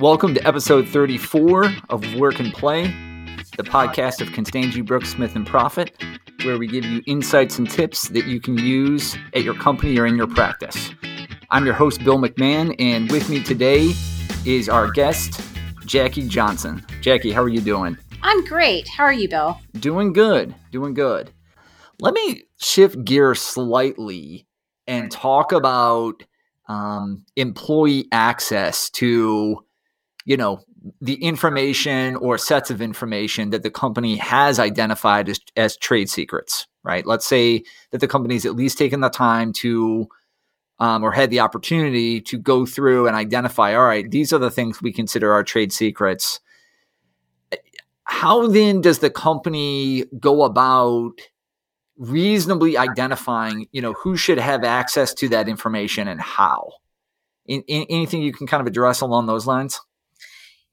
Welcome to episode 34 of Work and Play, the podcast of Constangy Brooks Smith and Prophete, where we give you insights and tips that you can use at your company or in your practice. I'm your host, Bill McMahon, and with me today is our guest, Jackie Johnson. Jackie, how are you doing? I'm great. How are you, Bill? Doing good. Doing good. Let me shift gear slightly and talk about um, employee access to you know the information or sets of information that the company has identified as, as trade secrets right? Let's say that the company's at least taken the time to um, or had the opportunity to go through and identify all right these are the things we consider our trade secrets. How then does the company go about reasonably identifying you know who should have access to that information and how? In, in, anything you can kind of address along those lines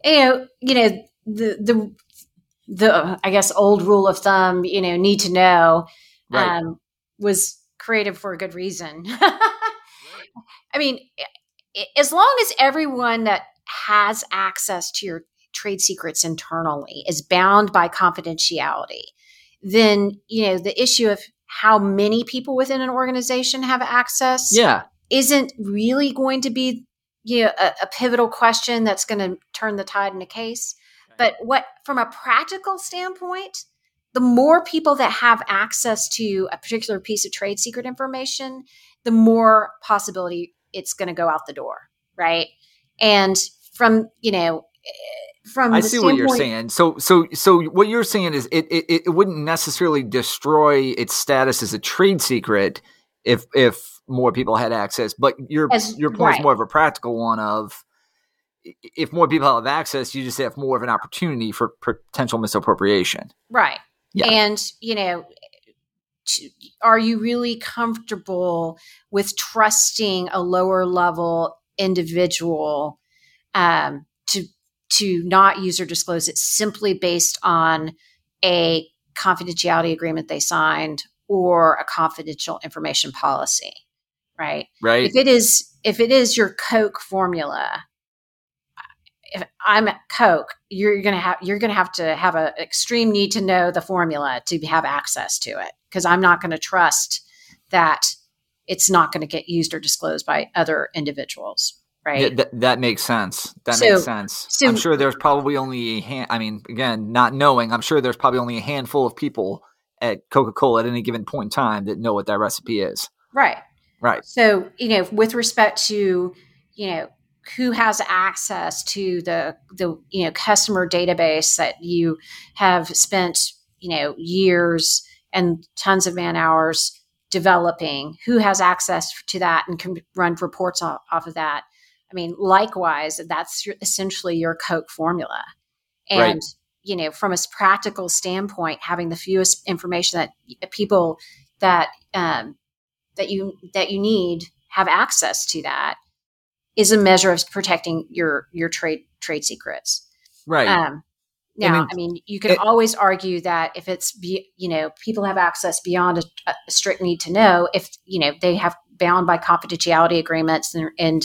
you know, you know the the the I guess old rule of thumb, you know, need to know, right. um, was created for a good reason. I mean, as long as everyone that has access to your trade secrets internally is bound by confidentiality, then you know the issue of how many people within an organization have access, yeah, isn't really going to be you know, a, a pivotal question that's going to turn the tide in a case. But what, from a practical standpoint, the more people that have access to a particular piece of trade secret information, the more possibility it's going to go out the door, right? And from you know, eh, from I see what you're saying. So, so, so what you're saying is it, it it wouldn't necessarily destroy its status as a trade secret if if more people had access. But your As, your point right. is more of a practical one of if more people have access, you just have more of an opportunity for potential misappropriation. Right. Yeah. And you know, are you really comfortable with trusting a lower level individual um, to to not use or disclose it simply based on a confidentiality agreement they signed or a confidential information policy? Right? Right. If it is if it is your Coke formula, if I'm at Coke, you're gonna have you're gonna have to have an extreme need to know the formula to have access to it because I'm not going to trust that it's not going to get used or disclosed by other individuals. Right. Yeah, th- that makes sense. That so, makes sense. So, I'm sure there's probably only a hand. I mean, again, not knowing, I'm sure there's probably only a handful of people at Coca Cola at any given point in time that know what that recipe is. Right. Right. So, you know, with respect to, you know, who has access to the the you know customer database that you have spent, you know, years and tons of man hours developing, who has access to that and can run reports off, off of that. I mean, likewise, that's your, essentially your Coke formula. And right. you know, from a practical standpoint, having the fewest information that people that um, that you that you need have access to that is a measure of protecting your your trade trade secrets. Right. Um, now, I mean, I mean you can it, always argue that if it's be, you know people have access beyond a, a, strict need to know, if you know they have bound by confidentiality agreements and, and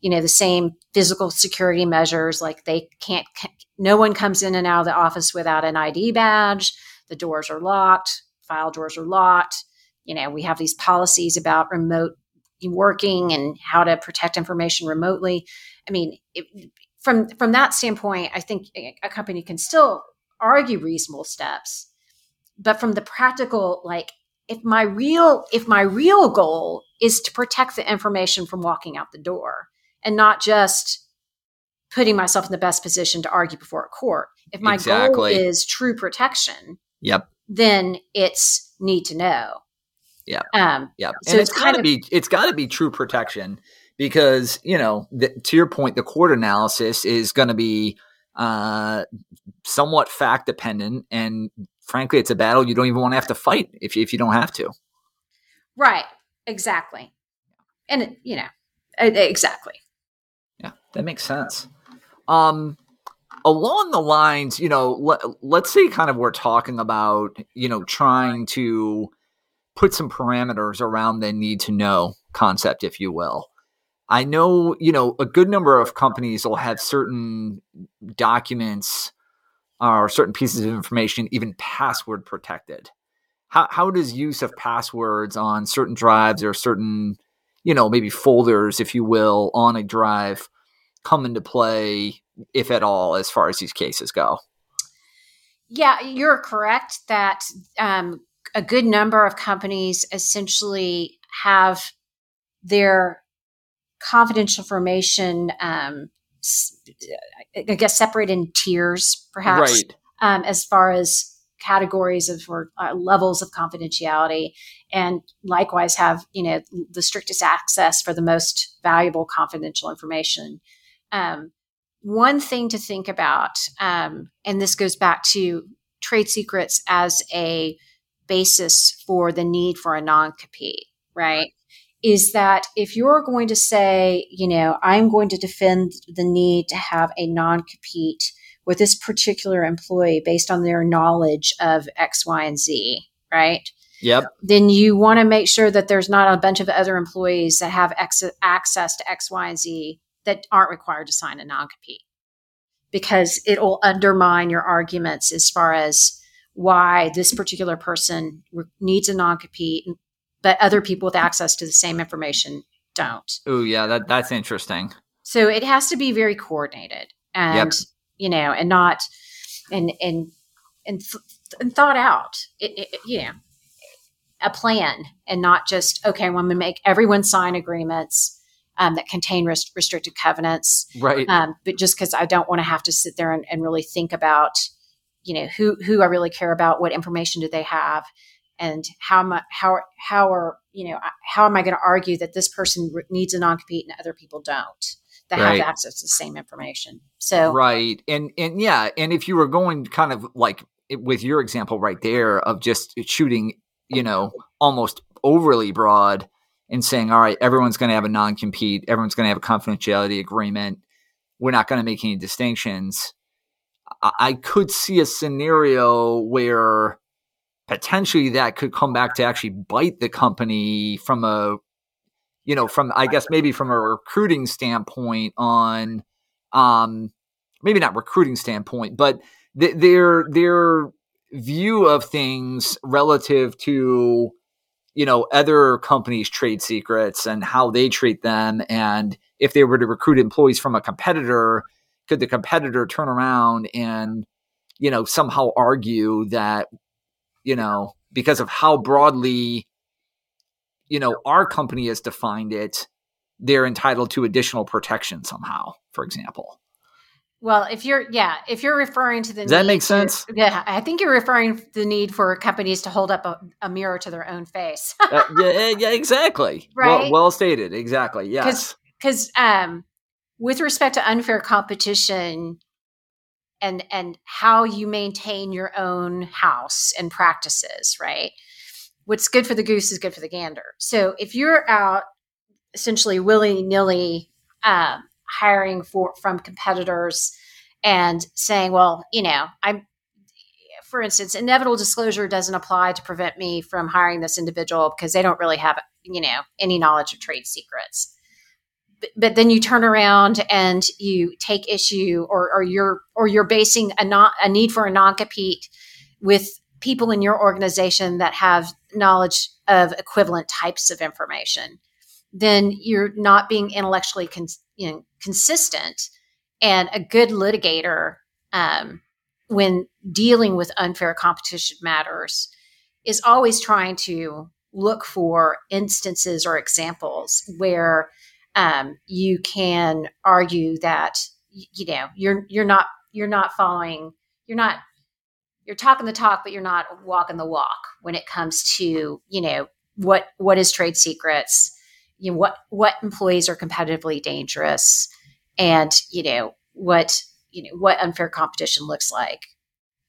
you know the same physical security measures, like they can't, no one comes in and out of the office without an ID badge. The doors are locked. File drawers are locked you know, we have these policies about remote working and how to protect information remotely. I mean, it, from from that standpoint, I think a company can still argue reasonable steps, but from the practical, like if my real if my real goal is to protect the information from walking out the door and not just putting myself in the best position to argue before a court. If my exactly. goal is true protection, yep, then it's need to know. Yeah. Um, yeah. So and it's, it's got to be it's got to be true protection because you know the, to your point, the court analysis is going to be uh, somewhat fact dependent, and frankly, it's a battle you don't even want to have to fight if you, if you don't have to. Right. Exactly. And you know exactly. Yeah, that makes sense. Um, along the lines, you know, let, let's say kind of we're talking about, you know, trying to put some parameters around the need to know concept, if you will. I know, you know, a good number of companies will have certain documents or certain pieces of information even password protected. How, how does use of passwords on certain drives or certain, you know, maybe folders, if you will, on a drive come into play, if at all, as far as these cases go? Yeah, you're correct that um, a good number of companies essentially have their confidential information, um, I guess, separated in tiers, perhaps, right. um, as far as categories of or uh, levels of confidentiality, and likewise have you know the strictest access for the most valuable confidential information. Um, one thing to think about, um, and this goes back to trade secrets as a basis for the need for a non compete, right? Is that if you're going to say, you know, I'm going to defend the need to have a non compete with this particular employee based on their knowledge of X, Y, and Z, right? Yep. Then you want to make sure that there's not a bunch of other employees that have ex- access to X, Y, and Z that aren't required to sign a non compete because it'll undermine your arguments as far as why this particular person needs a non compete, but other people with access to the same information don't. Oh, yeah, that, that's interesting. So it has to be very coordinated and, yep. you know, and not, and, and, and, th- and thought out, it, it, you know, a plan and not just, okay, I'm going to make everyone sign agreements um, that contain rest- restricted covenants. Right. Um, but just because I don't want to have to sit there and, and, really think about, you know, who who I really care about, what information do they have, and how am I, how how are you know how am I going to argue that this person needs a non compete and other people don't that right. have access to the same information. So right, and and yeah, and if you were going kind of like eh, with your example right there of just shooting, you know, almost overly broad and saying, all right, everyone's going to have a non compete, everyone's going to have a confidentiality agreement. We're not going to make any distinctions. I-, could see a scenario where potentially that could come back to actually bite the company from a, you know, from, I guess maybe from a recruiting standpoint on, um, maybe not recruiting standpoint, but th- their, their view of things relative to, you know other companies trade secrets and how they treat them. And if they were to recruit employees from a competitor could the competitor turn around and you know somehow argue that you know because of how broadly you know our company has defined it they're entitled to additional protection somehow for example well, if you're, yeah, if you're referring to the, does that makes sense? To, yeah, I think you're referring to the need for companies to hold up a, a mirror to their own face. uh, yeah, yeah, exactly. Right. Well, well stated. Exactly. Yes. Because, um, with respect to unfair competition and and how you maintain your own house and practices, right? What's good for the goose is good for the gander. So if you're out essentially willy nilly. Um, hiring for from competitors and saying, well, you know, I'm for instance, inevitable disclosure doesn't apply to prevent me from hiring this individual because they don't really have, you know, any knowledge of trade secrets. But, then you turn around and you take issue, or, or you're or you're basing a not a need for a non compete with people in your organization that have knowledge of equivalent types of information. Then you're not being intellectually con- you know, consistent and a good litigator um, when dealing with unfair competition matters is always trying to look for instances or examples where um, you can argue that you know you're you're not you're not following you're not you're talking the talk but you're not walking the walk when it comes to you know what what is trade secrets you know what what employees are competitively dangerous and you know what you know what unfair competition looks like.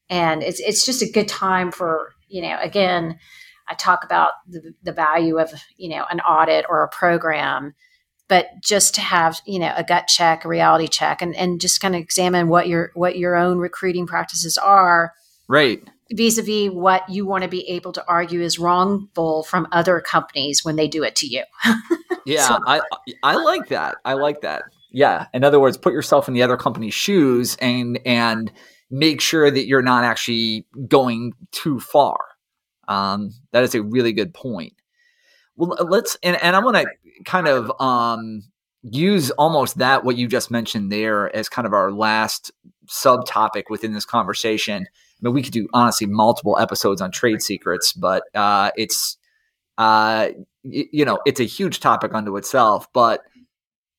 And it's it's just a good time for you know again i talk about the, the value of you know an audit or a program but just to have you know a gut check a reality check and, and just kind of examine what your what your own recruiting practices are right vis-a-vis what you want to be able to argue is wrongful from other companies when they do it to you Yeah, so, I I like that. I like that. Yeah. In other words, put yourself in the other company's shoes and and make sure that you're not actually going too far. Um, that is a really good point. Well, let's and, and I want to kind of um, use almost that what you just mentioned there as kind of our last subtopic within this conversation. I mean, we could do honestly multiple episodes on trade secrets, but uh, it's uh, y- you know it's a huge topic unto itself. But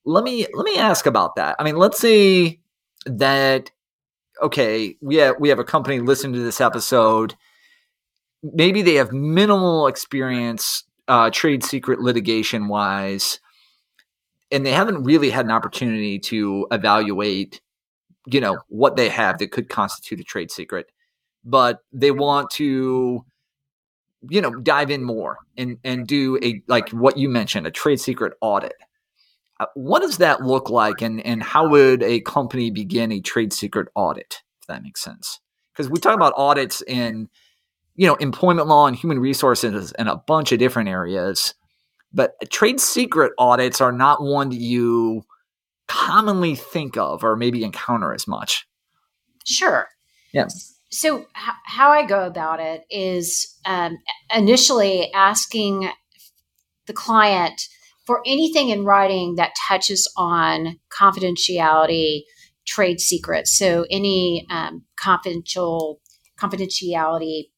let me let me ask about that. I mean, let's say that okay, we have, we have a company listening to this episode. Maybe they have minimal experience uh, trade secret litigation wise, and they haven't really had an opportunity to evaluate, you know, what they have that could constitute a trade secret. But they want to, you know, dive in more and and do a like what you mentioned, a trade secret audit. Uh, what does that look like, and and how would a company begin a trade secret audit? If that makes sense, because we talk about audits in you know employment law and human resources and a bunch of different areas, but trade secret audits are not one that you commonly think of or maybe encounter as much. Sure. Yes. So, h- how I go about it is um, initially asking the client for anything in writing that touches on confidentiality, trade secrets. So any um, confidential confidentiality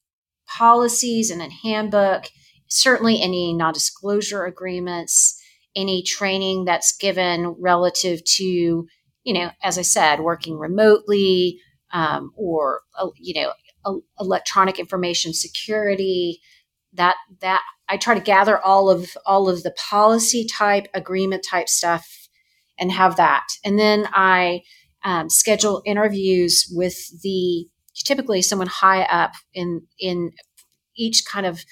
policies and a handbook, certainly any non-disclosure agreements, any training that's given relative to, you know, as I said, working remotely um, or uh, you know, electronic information security. That that I try to gather all of all of the policy type, agreement type stuff, and have that. And then I um, schedule interviews with the typically someone high up in in each kind of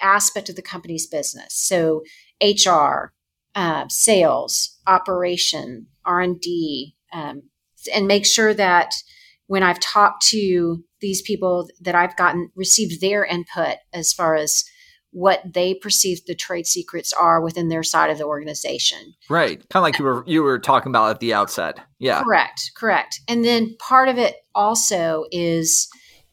aspect of the company's business. So HR, uh, sales, operation, R and D, um, and make sure that when I've talked to these people that I've gotten received their input as far as what they perceive the trade secrets are within their side of the organization. Right. Kind of like you were you were talking about at the outset. Yeah. Correct. Correct. And then part of it also is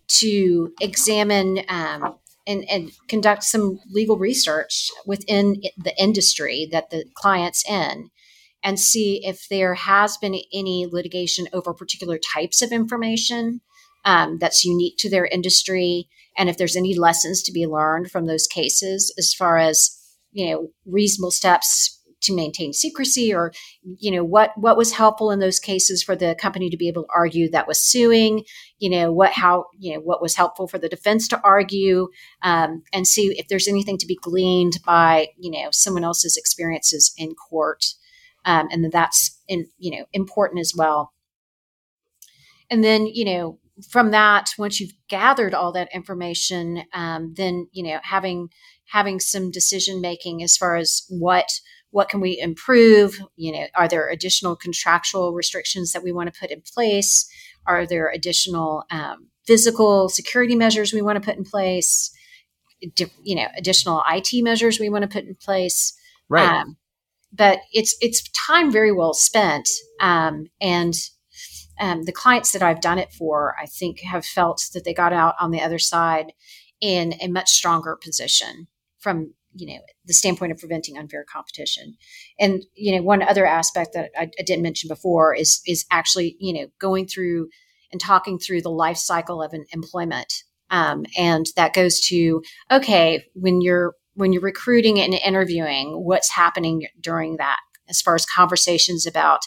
to examine um, and, and conduct some legal research within the industry that the client's in and see if there has been any litigation over particular types of information um, that's unique to their industry and if there's any lessons to be learned from those cases as far as you know reasonable steps to maintain secrecy or you know what what was helpful in those cases for the company to be able to argue that was suing you know what how you know what was helpful for the defense to argue um, and see if there's anything to be gleaned by you know someone else's experiences in court. Um, and that's in, you know important as well. And then you know from that, once you've gathered all that information, um, then you know having having some decision making as far as what what can we improve you know are there additional contractual restrictions that we want to put in place? Are there additional um, physical security measures we want to put in place? You know additional it measures we want to put in place? Right. Um, but it's it's time very well spent um, and um, the clients that I've done it for, I think, have felt that they got out on the other side in a much stronger position from you know the standpoint of preventing unfair competition. And you know one other aspect that I, I, didn't mention before is is actually you know going through and talking through the life cycle of an employment um, and that goes to okay when you're when you're recruiting and interviewing what's happening during that? As far as conversations about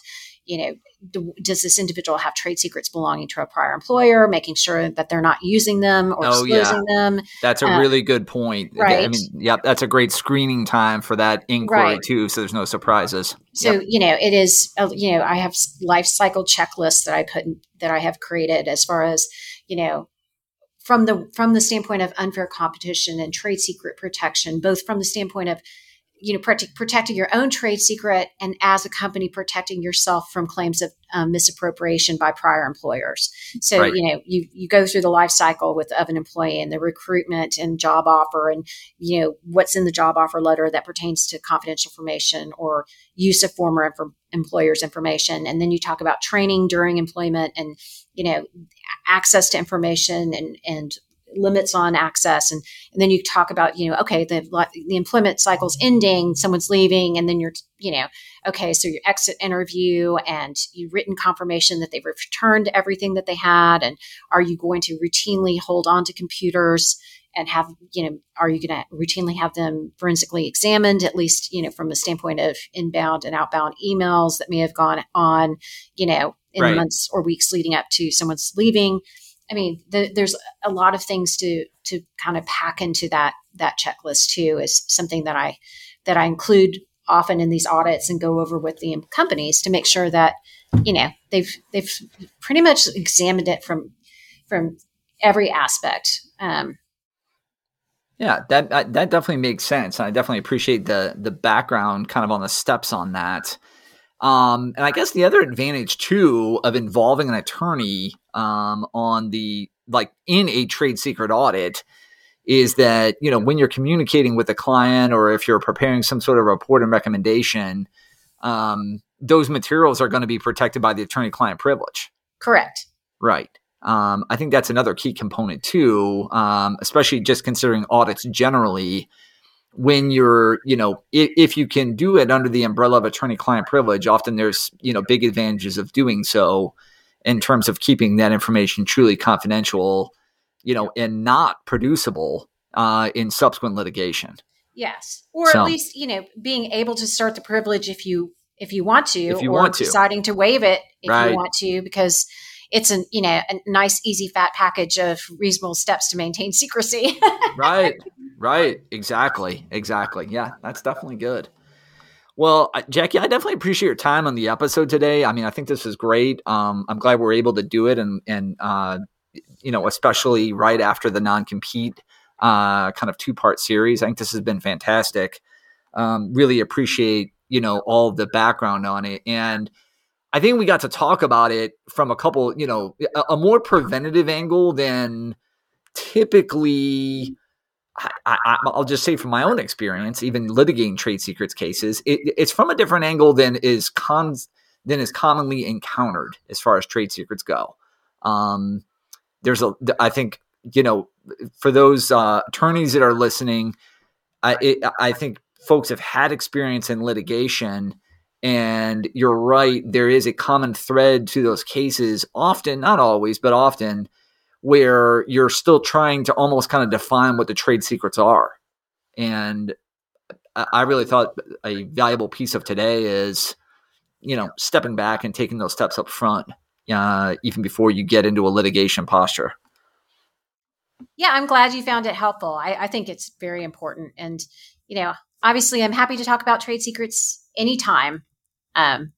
you know do, does this individual have trade secrets belonging to a prior employer, making sure that they're not using them or oh, disclosing yeah. them. That's a uh, really good point. Right. I mean, yeah, that's a great screening time for that inquiry right. too, so there's no surprises. So yep. you know, it is. Uh, you know, I have life cycle checklists that I put in, that I have created as far as you know from the from the standpoint of unfair competition and trade secret protection, both from the standpoint of you know protect, protecting your own trade secret and as a company protecting yourself from claims of um, misappropriation by prior employers so right. you know you you go through the life cycle with of an employee and the recruitment and job offer and you know what's in the job offer letter that pertains to confidential information or use of former inf- employers information and then you talk about training during employment and you know access to information and and limits on access and, and then you talk about you know okay the the employment cycle's ending someone's leaving and then you're you know okay so your exit interview and you written confirmation that they've returned everything that they had and are you going to routinely hold on to computers and have you know are you going to routinely have them forensically examined at least you know from the standpoint of inbound and outbound emails that may have gone on you know in right. the months or weeks leading up to someone's leaving I mean, the, there's a lot of things to to kind of pack into that that checklist too. Is something that I that I include often in these audits and go over with the companies to make sure that you know they've they've pretty much examined it from from every aspect. Um, yeah, that, that definitely makes sense. I definitely appreciate the the background, kind of on the steps on that. Um, and I guess the other advantage too of involving an attorney um, on the like in a trade secret audit is that you know when you're communicating with a client or if you're preparing some sort of report and recommendation, um, those materials are going to be protected by the attorney-client privilege. Correct. Right. Um, I think that's another key component too, um, especially just considering audits generally when you're, you know, if, if you can do it under the umbrella of attorney client privilege, often there's, you know, big advantages of doing so in terms of keeping that information truly confidential, you know, and not producible uh, in subsequent litigation. Yes, or so, at least you know being able to start the privilege if you if you want to, if you or want to. deciding to waive it if right. you want to, because it's a you know a nice easy fat package of reasonable steps to maintain secrecy right right. Exactly. Exactly. Yeah that's definitely good. Well jackie i definitely appreciate your time on the episode today. I mean i think this is great. Um, i'm glad we're able to do it and and uh, you know especially right after the non-compete uh, kind of two part series. I think this has been fantastic. Um, really appreciate you know all the background on it. And I think we got to talk about it from a couple, you know, a, a more preventative angle than typically. I, will just say from my own experience, even litigating trade secrets cases, it, it's from a different angle than is cons than is commonly encountered as far as trade secrets go. Um, there's a, I think, you know, for those uh, attorneys that are listening, I, it, I think folks have had experience in litigation and you're right, there is a common thread to those cases, often, not always, but often, where you're still trying to almost kind of define what the trade secrets are. And I really thought a valuable piece of today is, you know, stepping back and taking those steps up front, uh, even before you get into a litigation posture. Yeah, I'm glad you found it helpful. I, I think it's very important. And, you know, obviously I'm happy to talk about trade secrets anytime. Um,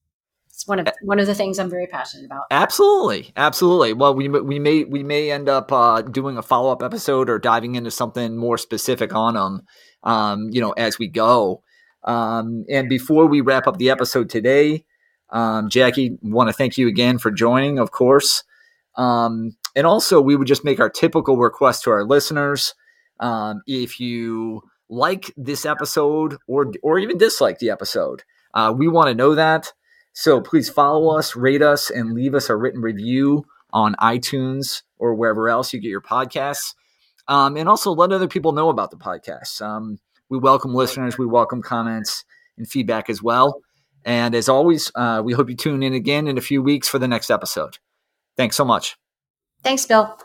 it's one of one of the things I'm very passionate about. Absolutely, absolutely. Well, we we may we may end up uh, doing a follow up episode or diving into something more specific on them, um, you know, as we go. Um, and before we wrap up the episode today, um, Jackie, want to thank you again for joining, of course. Um, and also, we would just make our typical request to our listeners. Um, if you like this episode or or even dislike the episode, uh, we want to know that. So please follow us, rate us, and leave us a written review on iTunes or wherever else you get your podcasts. Um, and also let other people know about the podcast. Um, we welcome listeners, we welcome comments and feedback as well. And as always, uh, we hope you tune in again in a few weeks for the next episode. Thanks so much. Thanks, Bill.